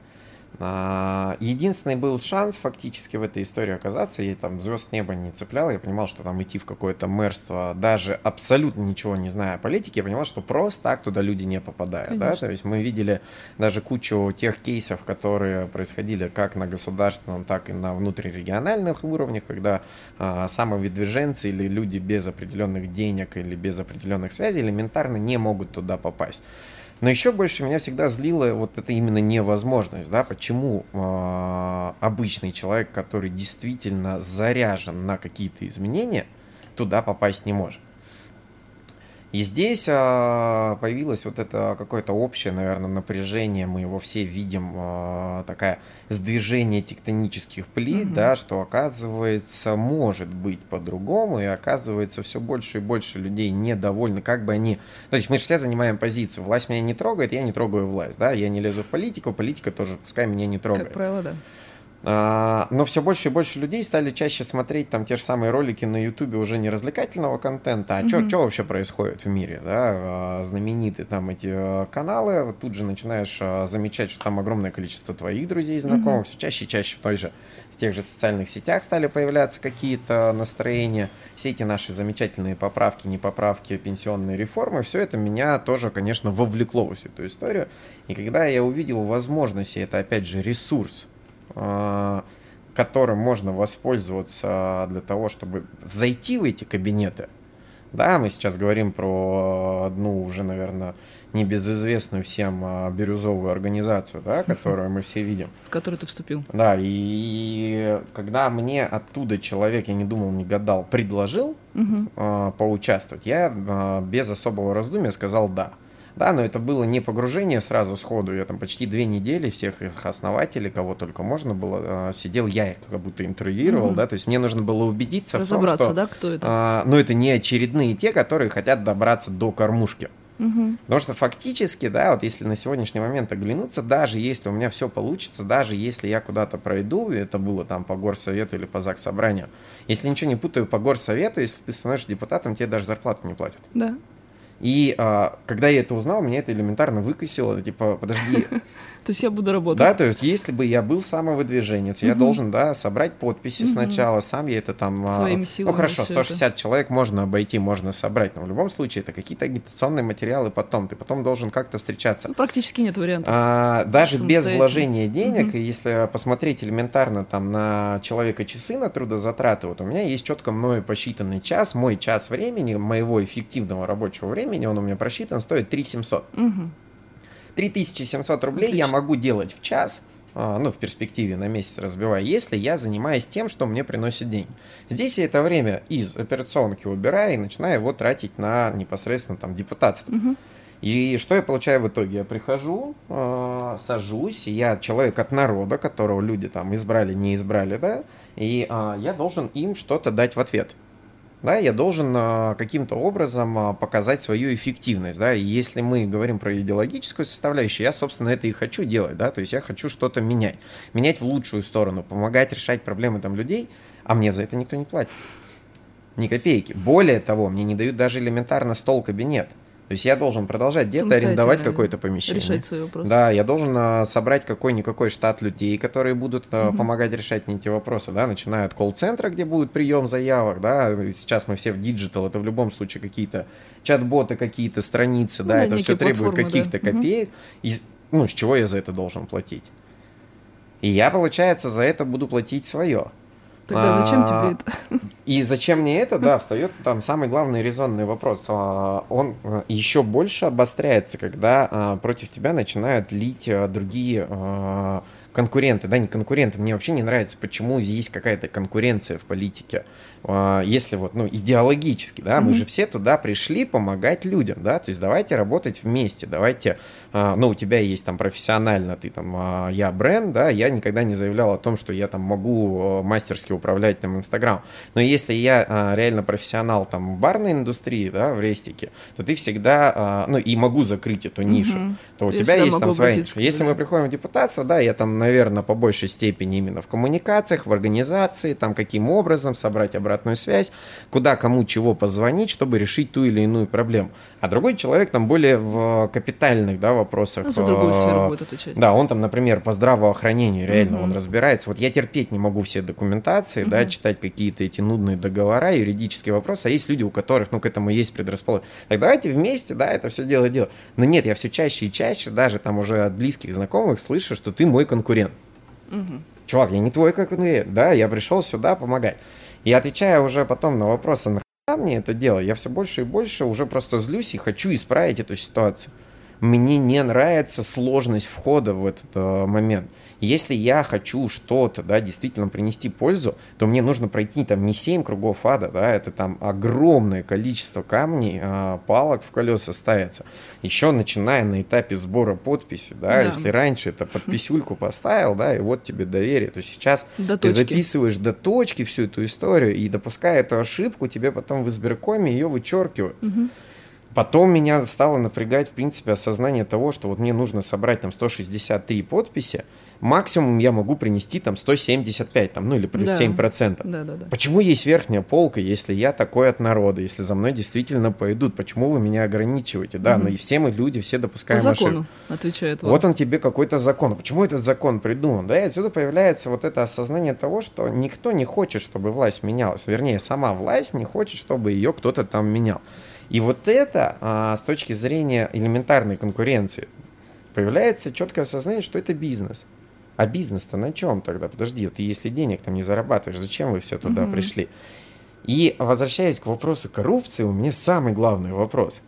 А, единственный был шанс фактически в этой истории оказаться, я там звезд неба не цеплял, я понимал, что там идти в какое-то мэрство, даже абсолютно ничего не зная о политике, я понимал, что просто так туда люди не попадают, Конечно. да, то есть мы видели даже кучу тех кейсов, которые происходили как на государственном, так и на внутрирегиональных уровнях, когда а, самовыдвиженцы или люди без определенных денег или без определенных связей элементарно не могут туда попасть. Но еще больше меня всегда злила вот это именно невозможность, да, почему э, обычный человек, который действительно заряжен на какие-то изменения, туда попасть не может. И здесь а, появилось вот это какое-то общее, наверное, напряжение, мы его все видим, а, такая сдвижение тектонических плит, угу. да, что оказывается может быть по-другому, и оказывается все больше и больше людей недовольны, как бы они... То есть мы же все занимаем позицию, власть меня не трогает, я не трогаю власть, да, я не лезу в политику, политика тоже пускай меня не трогает. Как правило, да. А, но все больше и больше людей стали чаще смотреть там те же самые ролики на Ютубе уже не развлекательного контента, а mm-hmm. что вообще происходит в мире, да, а, знаменитые там эти а, каналы, тут же начинаешь замечать, что там огромное количество твоих друзей и знакомых, mm-hmm. все чаще и чаще в той же в тех же социальных сетях стали появляться какие-то настроения, все эти наши замечательные поправки, непоправки, пенсионные реформы, все это меня тоже, конечно, вовлекло в всю эту историю. И когда я увидел возможность, и это опять же ресурс, а, которым можно воспользоваться для того, чтобы зайти в эти кабинеты. Да, мы сейчас говорим про одну уже, наверное, небезызвестную всем а, бирюзовую организацию, да, которую мы все видим. В которую ты вступил. Да, и когда мне оттуда человек, я не думал, не гадал, предложил угу. э, поучаствовать, я э, без особого раздумья сказал «да». Да, но это было не погружение сразу сходу. Я там почти две недели всех их основателей, кого только можно было, а, сидел я как будто интервьюировал, угу. да, то есть мне нужно было убедиться в том, что... да, кто это? А, ну, это не очередные те, которые хотят добраться до кормушки. Угу. Потому что фактически, да, вот если на сегодняшний момент оглянуться, даже если у меня все получится, даже если я куда-то пройду, это было там по горсовету или по ЗАГС-собранию, если ничего не путаю по горсовету, если ты становишься депутатом, тебе даже зарплату не платят. Да. И а, когда я это узнал, меня это элементарно выкосило. Типа, подожди. То есть я буду работать. Да, то есть если бы я был самовыдвиженец, я должен, да, собрать подписи сначала, сам я это там... А, Своими силами. Ну хорошо, 160 человек можно обойти, можно собрать, но в любом случае это какие-то агитационные материалы потом. Ты потом должен как-то встречаться. Ну, практически нет вариантов. А, даже без вложения денег, и если посмотреть элементарно там на человека часы на трудозатраты, вот у меня есть четко мною посчитанный час, мой час времени, моего эффективного рабочего времени, он у меня просчитан, стоит 3 700. Угу. 3700 рублей Отлично. я могу делать в час, а, ну, в перспективе на месяц разбивая, если я занимаюсь тем, что мне приносит деньги. Здесь я это время из операционки убираю и начинаю его тратить на непосредственно там депутатство. Угу. И что я получаю в итоге? Я прихожу, э, сажусь, я человек от народа, которого люди там избрали, не избрали, да, и э, я должен им что-то дать в ответ да, я должен а, каким-то образом а, показать свою эффективность, да, и если мы говорим про идеологическую составляющую, я, собственно, это и хочу делать, да, то есть я хочу что-то менять, менять в лучшую сторону, помогать решать проблемы там людей, а мне за это никто не платит, ни копейки. Более того, мне не дают даже элементарно стол-кабинет, то есть я должен продолжать где-то арендовать какое-то помещение. Решать свои вопросы. Да, я должен а, собрать какой-никакой штат людей, которые будут угу. помогать решать мне эти вопросы, да, начиная от колл-центра, где будет прием заявок, да, сейчас мы все в digital, это в любом случае какие-то чат-боты, какие-то страницы, ну, да, это все требует каких-то да. копеек, угу. и, ну, с чего я за это должен платить? И я, получается, за это буду платить свое. Тогда зачем тебе а, это? И зачем мне это, да, встает там самый главный резонный вопрос. А, он э, еще больше обостряется, когда а, против тебя начинают лить другие конкуренты, да, не конкуренты. Мне вообще не нравится, почему есть какая-то конкуренция в политике. А, если вот, ну, идеологически, да, mm-hmm. мы же все туда пришли помогать людям, да, то есть давайте работать вместе, давайте, а, ну, у тебя есть там профессионально, ты там, а, я бренд, да, я никогда не заявлял о том, что я там могу мастерски управлять там Инстаграм, но если я реально профессионал там в барной индустрии, да, в рестике, то ты всегда, ну, и могу закрыть эту нишу, mm-hmm. то у я тебя есть там своя ниша. Если мы приходим в депутатство, да, я там, наверное, по большей степени именно в коммуникациях, в организации, там, каким образом собрать обратную связь, куда кому чего позвонить, чтобы решить ту или иную проблему. А другой человек там более в капитальных да, вопросах. Ну, за другую э, сферу будет отвечать. Да, он там, например, по здравоохранению реально угу. он разбирается. Вот я терпеть не могу все документации, угу. да, читать какие-то эти нудные договора, юридические вопросы, а есть люди, у которых, ну, к этому есть предрасположенность. Так давайте вместе, да, это все дело делать. Но нет, я все чаще и чаще, даже там уже от близких знакомых слышу, что ты мой конкурент. Угу. Чувак, я не твой конкурент, да, я пришел сюда помогать. И отвечая уже потом на вопросы, нахрена мне это дело, я все больше и больше уже просто злюсь и хочу исправить эту ситуацию. Мне не нравится сложность входа в этот э, момент. Если я хочу что-то, да, действительно принести пользу, то мне нужно пройти там не 7 кругов ада, да, это там огромное количество камней, э, палок в колеса ставится. Еще начиная на этапе сбора подписи, да, да. если раньше это подписюльку поставил, да, и вот тебе доверие, то сейчас до ты записываешь до точки всю эту историю, и допуская эту ошибку, тебе потом в избиркоме ее вычеркивают. Угу. Потом меня стало напрягать, в принципе, осознание того, что вот мне нужно собрать там 163 подписи, максимум я могу принести там 175, там, ну или плюс да. 7%. Да, да, да. Почему есть верхняя полка, если я такой от народа, если за мной действительно пойдут? Почему вы меня ограничиваете? Да, угу. но и все мы люди, все допускаем По закону, ошибку. отвечает вам. Вот он тебе какой-то закон. Почему этот закон придуман? Да, и отсюда появляется вот это осознание того, что никто не хочет, чтобы власть менялась. Вернее, сама власть не хочет, чтобы ее кто-то там менял. И вот это а, с точки зрения элементарной конкуренции появляется четкое осознание, что это бизнес. А бизнес-то на чем тогда? Подожди, ты если денег там не зарабатываешь, зачем вы все туда угу. пришли? И возвращаясь к вопросу коррупции, у меня самый главный вопрос.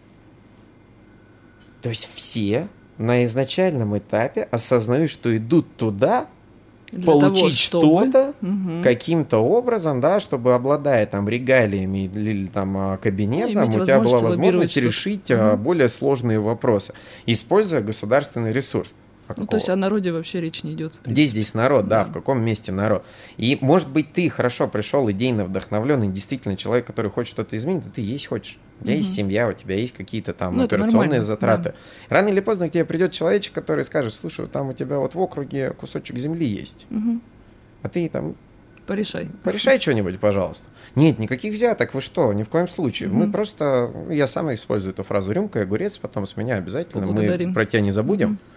То есть все на изначальном этапе осознают, что идут туда, для получить того, чтобы... что-то угу. каким-то образом, да, чтобы обладая там регалиями или там а, кабинетом, у тебя была возможность решить угу. более сложные вопросы, используя государственный ресурс. А ну, то есть о народе вообще речь не идет. Где здесь народ, да. да, в каком месте народ. И может быть ты хорошо пришел идейно вдохновленный, действительно человек, который хочет что-то изменить, то ты есть хочешь. У тебя угу. есть семья, у тебя есть какие-то там ну, операционные затраты. Да. Рано или поздно к тебе придет человечек, который скажет, слушай, там у тебя вот в округе кусочек земли есть. Угу. А ты там Порешай. Порешай что-нибудь, пожалуйста. Нет, никаких взяток, вы что, ни в коем случае. Mm-hmm. Мы просто, я сам использую эту фразу рюмка и огурец, потом с меня обязательно. Мы про тебя не забудем. Mm-hmm.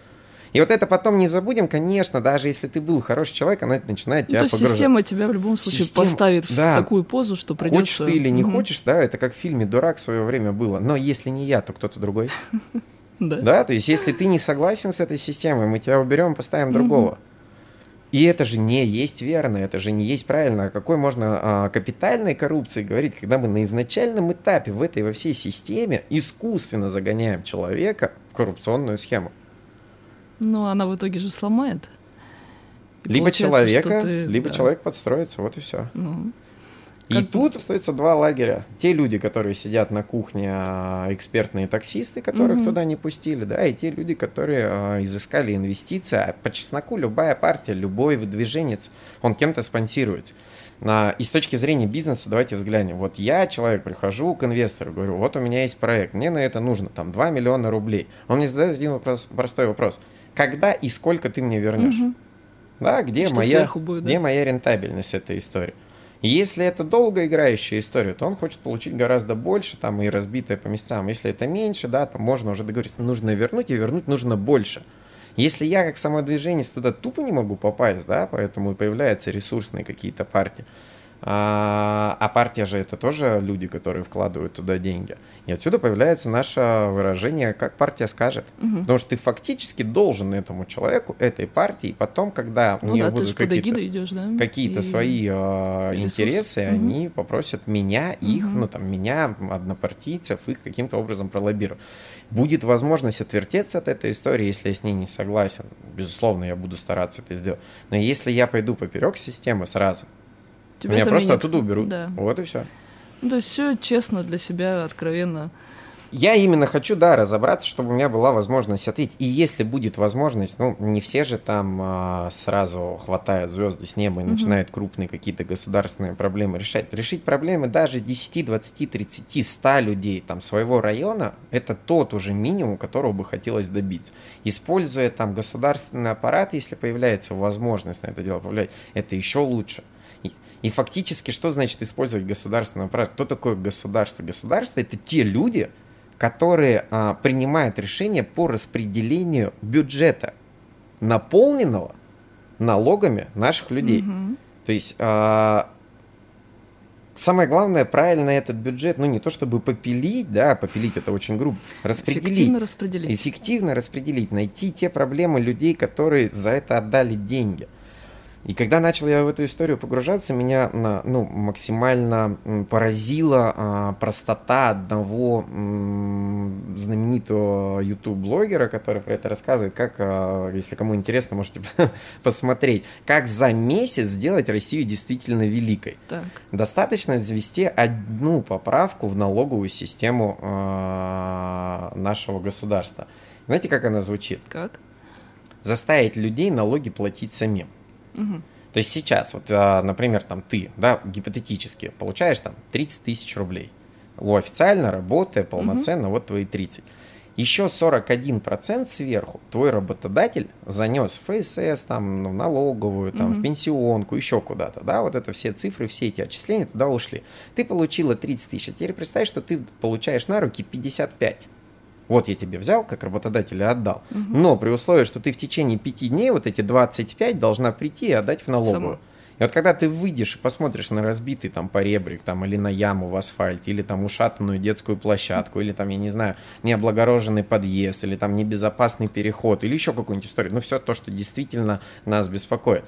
И вот это потом не забудем, конечно, даже если ты был хороший человек, она начинает тебя ну, то погружать. система тебя в любом случае система, поставит да. в такую позу, что придется... Хочешь ты или не угу. хочешь, да, это как в фильме «Дурак» в свое время было. Но если не я, то кто-то другой. Да. да, то есть если ты не согласен с этой системой, мы тебя уберем, поставим другого. И это же не есть верно, это же не есть правильно. О какой можно а, капитальной коррупции говорить, когда мы на изначальном этапе в этой во всей системе искусственно загоняем человека в коррупционную схему? Ну, она в итоге же сломает. либо человека, ты, либо да. человек подстроится, вот и все. Ну, и как... тут остается два лагеря. Те люди, которые сидят на кухне, а, экспертные таксисты, которых угу. туда не пустили, да, и те люди, которые а, изыскали инвестиции. А по чесноку любая партия, любой выдвиженец, он кем-то спонсируется. И с точки зрения бизнеса давайте взглянем. Вот я, человек, прихожу к инвестору, говорю, вот у меня есть проект, мне на это нужно там 2 миллиона рублей. Он мне задает один вопрос, простой вопрос когда и сколько ты мне вернешь. Угу. Да, где, моя, будет, да? где моя рентабельность этой истории. Если это долгоиграющая история, то он хочет получить гораздо больше, там, и разбитое по местам. Если это меньше, да, там можно уже договориться, нужно вернуть, и вернуть нужно больше. Если я как самодвижение туда тупо не могу попасть, да, поэтому и появляются ресурсные какие-то партии, а, а партия же это тоже люди, которые вкладывают туда деньги. И отсюда появляется наше выражение, как партия скажет. Угу. Потому что ты фактически должен этому человеку, этой партии, потом, когда ну у нее да, будут какие-то, да? какие-то и... свои э, интересы, угу. они попросят меня, их, угу. ну там, меня, однопартийцев, их каким-то образом пролоббировать. Будет возможность отвертеться от этой истории, если я с ней не согласен. Безусловно, я буду стараться это сделать. Но если я пойду поперек системы сразу, Тебя Меня заменит. просто оттуда уберут. Да. Вот и все. Ну, то есть все честно для себя, откровенно. Я именно хочу, да, разобраться, чтобы у меня была возможность ответить. И если будет возможность, ну, не все же там а, сразу хватают звезды с неба и угу. начинают крупные какие-то государственные проблемы решать. Решить проблемы даже 10, 20, 30, 100 людей там своего района, это тот уже минимум, которого бы хотелось добиться. Используя там государственный аппарат, если появляется возможность на это дело повлиять, это еще лучше. И фактически, что значит использовать государственный аппарат? Кто такое государство? Государство – это те люди, которые а, принимают решения по распределению бюджета, наполненного налогами наших людей. Угу. То есть а, самое главное, правильно этот бюджет, ну не то чтобы попилить, да, попилить это очень грубо, распределить. Эффективно распределить. Эффективно распределить, найти те проблемы людей, которые за это отдали деньги. И когда начал я в эту историю погружаться, меня ну, максимально поразила а, простота одного знаменитого YouTube-блогера, который про это рассказывает, как, э, если кому интересно, можете посмотреть, как за месяц сделать Россию действительно великой. Так. Достаточно завести одну поправку в налоговую систему э, нашего государства. Знаете, как она звучит? Как? Заставить людей налоги платить самим. Угу. То есть сейчас, вот, а, например, там ты, да, гипотетически получаешь там 30 тысяч рублей. У официально работая полноценно, угу. вот твои 30. Еще 41% сверху твой работодатель занес в ФСС, там, в налоговую, там, угу. в пенсионку, еще куда-то, да, вот это все цифры, все эти отчисления туда ушли. Ты получила 30 тысяч, а теперь представь, что ты получаешь на руки 55. Вот я тебе взял, как работодатель, и отдал. Угу. Но при условии, что ты в течение пяти дней вот эти 25 должна прийти и отдать в налоговую. Сама. И вот когда ты выйдешь и посмотришь на разбитый там поребрик, там, или на яму в асфальте, или там ушатанную детскую площадку, или там, я не знаю, необлагороженный подъезд, или там небезопасный переход, или еще какую-нибудь историю, ну, все то, что действительно нас беспокоит.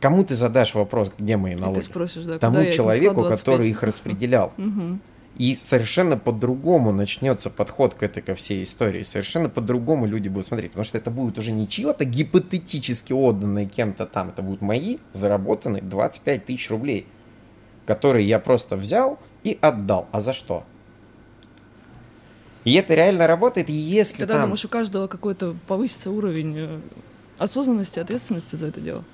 Кому ты задашь вопрос, где мои налоги? ты спросишь, да, Тому человеку, который их распределял. Угу. И совершенно по-другому начнется подход к этой ко всей истории. Совершенно по-другому люди будут смотреть. Потому что это будет уже не чье-то гипотетически отданное кем-то там. Это будут мои заработанные 25 тысяч рублей, которые я просто взял и отдал. А за что? И это реально работает, если Тогда, там... думаешь, у каждого какой-то повысится уровень э, осознанности, ответственности за это дело.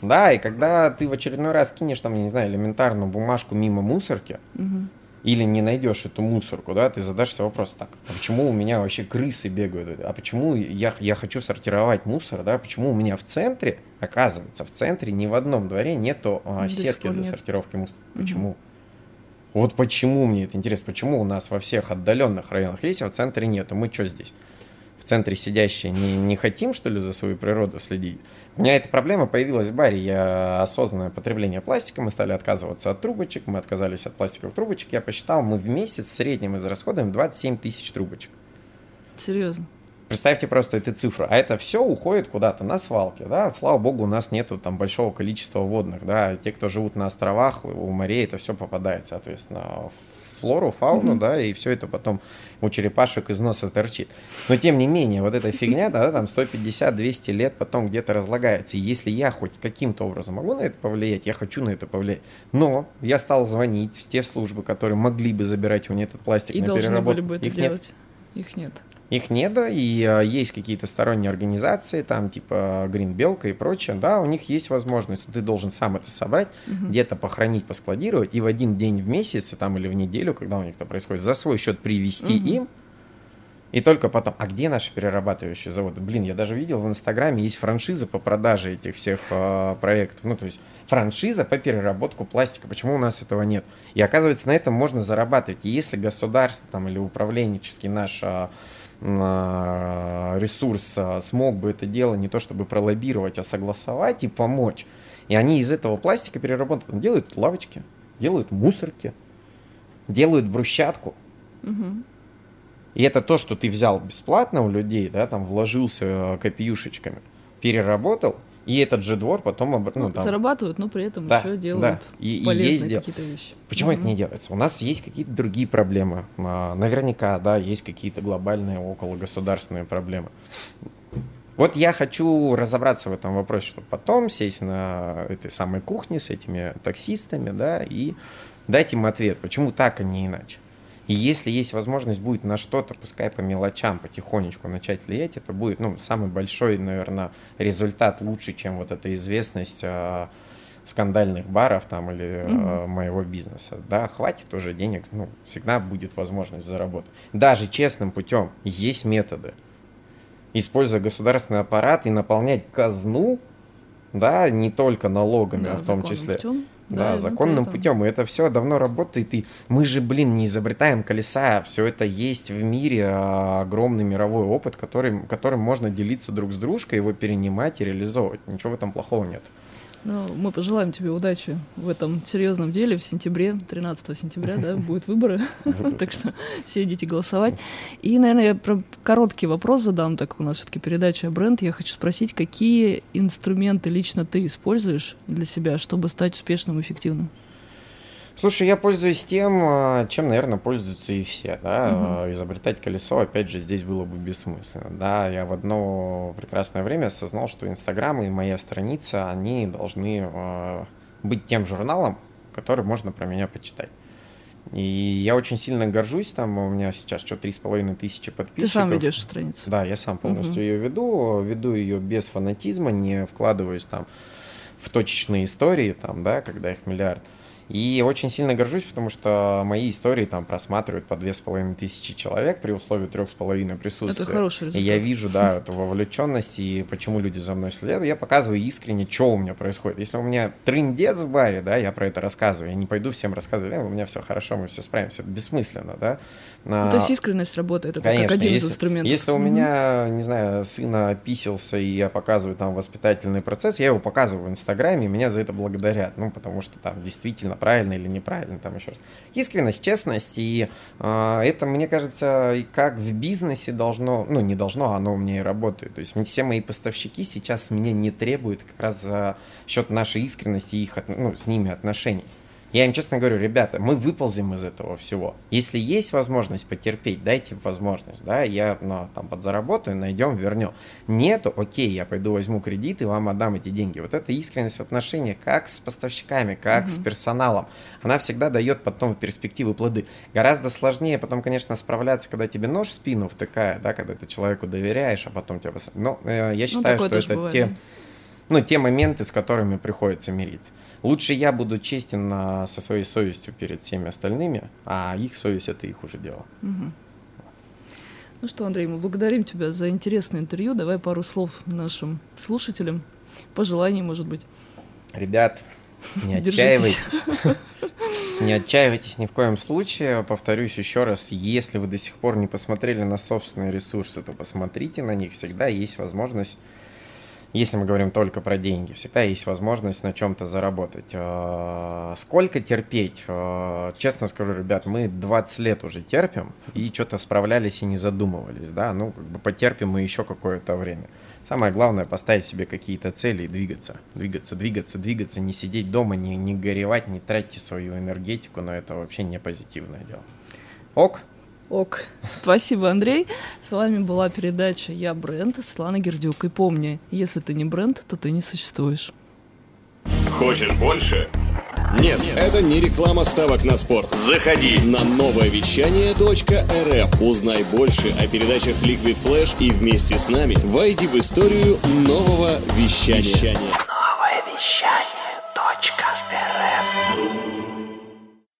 Да, и когда ты в очередной раз кинешь там, я не знаю, элементарную бумажку мимо мусорки, угу или не найдешь эту мусорку, да, ты задашься вопрос так, а почему у меня вообще крысы бегают, а почему я, я хочу сортировать мусор, да, почему у меня в центре, оказывается, в центре ни в одном дворе нету а, сетки для нет. сортировки мусора. Почему? Угу. Вот почему мне это интересно, почему у нас во всех отдаленных районах есть, а в центре нету, мы что здесь? В центре сидящие не, не хотим, что ли, за свою природу следить? У меня эта проблема появилась в баре. Я осознанное потребление пластика. Мы стали отказываться от трубочек. Мы отказались от пластиковых трубочек. Я посчитал, мы в месяц в среднем израсходуем 27 тысяч трубочек. Серьезно? Представьте просто эту цифру. А это все уходит куда-то на свалке, да. Слава богу, у нас нету там большого количества водных, да. Те, кто живут на островах, у морей, это все попадает, соответственно, флору, фауну, mm-hmm. да, и все это потом у черепашек из носа торчит. Но тем не менее, вот эта фигня, да, там 150-200 лет потом где-то разлагается. И если я хоть каким-то образом могу на это повлиять, я хочу на это повлиять. Но я стал звонить в те службы, которые могли бы забирать у меня этот пластик и на переработку. были бы это Их делать. Нет. Их нет. Их нету, и а, есть какие-то сторонние организации, там типа Green Белка и прочее, да, у них есть возможность, ты должен сам это собрать, угу. где-то похоронить, поскладировать, и в один день в месяц, там, или в неделю, когда у них это происходит, за свой счет привезти угу. им, и только потом, а где наши перерабатывающие заводы? Блин, я даже видел в Инстаграме есть франшиза по продаже этих всех э, проектов. Ну, то есть франшиза по переработку пластика. Почему у нас этого нет? И оказывается, на этом можно зарабатывать. И если государство там или управленческий наш э, ресурс смог бы это дело не то чтобы пролоббировать, а согласовать и помочь. И они из этого пластика переработанного делают лавочки, делают мусорки, делают брусчатку. Угу. И это то, что ты взял бесплатно у людей, да, там вложился э, копеюшечками, переработал, и этот же двор потом... Ну, ну, там... Зарабатывают, но при этом да, еще делают да. и, полезные и какие-то вещи. Почему mm-hmm. это не делается? У нас есть какие-то другие проблемы. А, наверняка, да, есть какие-то глобальные около государственные проблемы. Вот я хочу разобраться в этом вопросе, чтобы потом сесть на этой самой кухне с этими таксистами, да, и дать им ответ, почему так, а не иначе. И если есть возможность будет на что-то, пускай по мелочам, потихонечку начать влиять, это будет, ну, самый большой, наверное, результат лучше, чем вот эта известность э, скандальных баров там или э, моего бизнеса. Да, хватит уже денег, ну, всегда будет возможность заработать. Даже честным путем есть методы. Используя государственный аппарат и наполнять казну, да, не только налогами, да, а в том числе. Путем да, да законным путем. И это все давно работает. И мы же, блин, не изобретаем колеса. Все это есть в мире а, огромный мировой опыт, который, которым можно делиться друг с дружкой, его перенимать и реализовывать. Ничего в этом плохого нет. Ну, мы пожелаем тебе удачи в этом серьезном деле. В сентябре, 13 сентября, да, будут выборы. Так что все идите голосовать. И, наверное, я про короткий вопрос задам, так у нас все-таки передача бренд. Я хочу спросить, какие инструменты лично ты используешь для себя, чтобы стать успешным и эффективным? Слушай, я пользуюсь тем, а, чем, наверное, пользуются и все, да. Угу. Изобретать колесо, опять же, здесь было бы бессмысленно, да. Я в одно прекрасное время осознал, что Инстаграм и моя страница, они должны э, быть тем журналом, который можно про меня почитать. И я очень сильно горжусь, там у меня сейчас что, три с половиной тысячи подписчиков. Ты сам ведешь страницу? Да, я сам полностью угу. ее веду, веду ее без фанатизма, не вкладываюсь там в точечные истории, там, да, когда их миллиард. И очень сильно горжусь, потому что мои истории там просматривают по две с половиной тысячи человек при условии трех с половиной присутствия. Это хороший результат. И я вижу, да, эту вовлеченность и почему люди за мной следуют. Я показываю искренне, что у меня происходит. Если у меня трындец в баре, да, я про это рассказываю. Я не пойду всем рассказывать, э, у меня все хорошо, мы все справимся. Это бессмысленно, да. Ну, то есть искренность работает, это Конечно, как один если, из инструментов. Если у меня, не знаю, сына описился, и я показываю там воспитательный процесс, я его показываю в Инстаграме, и меня за это благодарят. Ну, потому что там действительно правильно или неправильно правильно там еще. Искренность, честность, и э, это, мне кажется, и как в бизнесе должно, ну, не должно, оно у меня и работает. То есть все мои поставщики сейчас меня не требуют как раз за счет нашей искренности и их, ну, с ними отношений. Я им честно говорю, ребята, мы выползем из этого всего. Если есть возможность потерпеть, дайте возможность, да, я ну, там подзаработаю, найдем, вернем. Нету, окей, я пойду возьму кредит и вам отдам эти деньги. Вот эта искренность в отношениях, как с поставщиками, как угу. с персоналом, она всегда дает потом в перспективы плоды. Гораздо сложнее потом, конечно, справляться, когда тебе нож в спину втыкает, да, когда ты человеку доверяешь, а потом тебя... Но э, я ну, считаю, ну, что это бывает, те... Да? Ну, те моменты, с которыми приходится мириться. Лучше я буду честен на, со своей совестью перед всеми остальными, а их совесть это их уже дело. Угу. Ну что, Андрей, мы благодарим тебя за интересное интервью. Давай пару слов нашим слушателям, пожеланий, может быть. Ребят, не отчаивайтесь. Не отчаивайтесь ни в коем случае. Повторюсь еще раз, если вы до сих пор не посмотрели на собственные ресурсы, то посмотрите на них. Всегда есть возможность если мы говорим только про деньги, всегда есть возможность на чем-то заработать. А, сколько терпеть? А, честно скажу, ребят, мы 20 лет уже терпим и что-то справлялись и не задумывались, да, ну, как бы потерпим мы еще какое-то время. Самое главное поставить себе какие-то цели и двигаться. Двигаться, двигаться, двигаться, не сидеть дома, не, не горевать, не тратить свою энергетику, но это вообще не позитивное дело. Ок? Ок. Спасибо, Андрей. С вами была передача «Я бренд» Светлана Гердюк. И помни, если ты не бренд, то ты не существуешь. Хочешь больше? Нет, это не реклама ставок на спорт. Заходи на новое вещание .рф. Узнай больше о передачах Liquid Flash и вместе с нами войди в историю нового вещания. Новое вещание.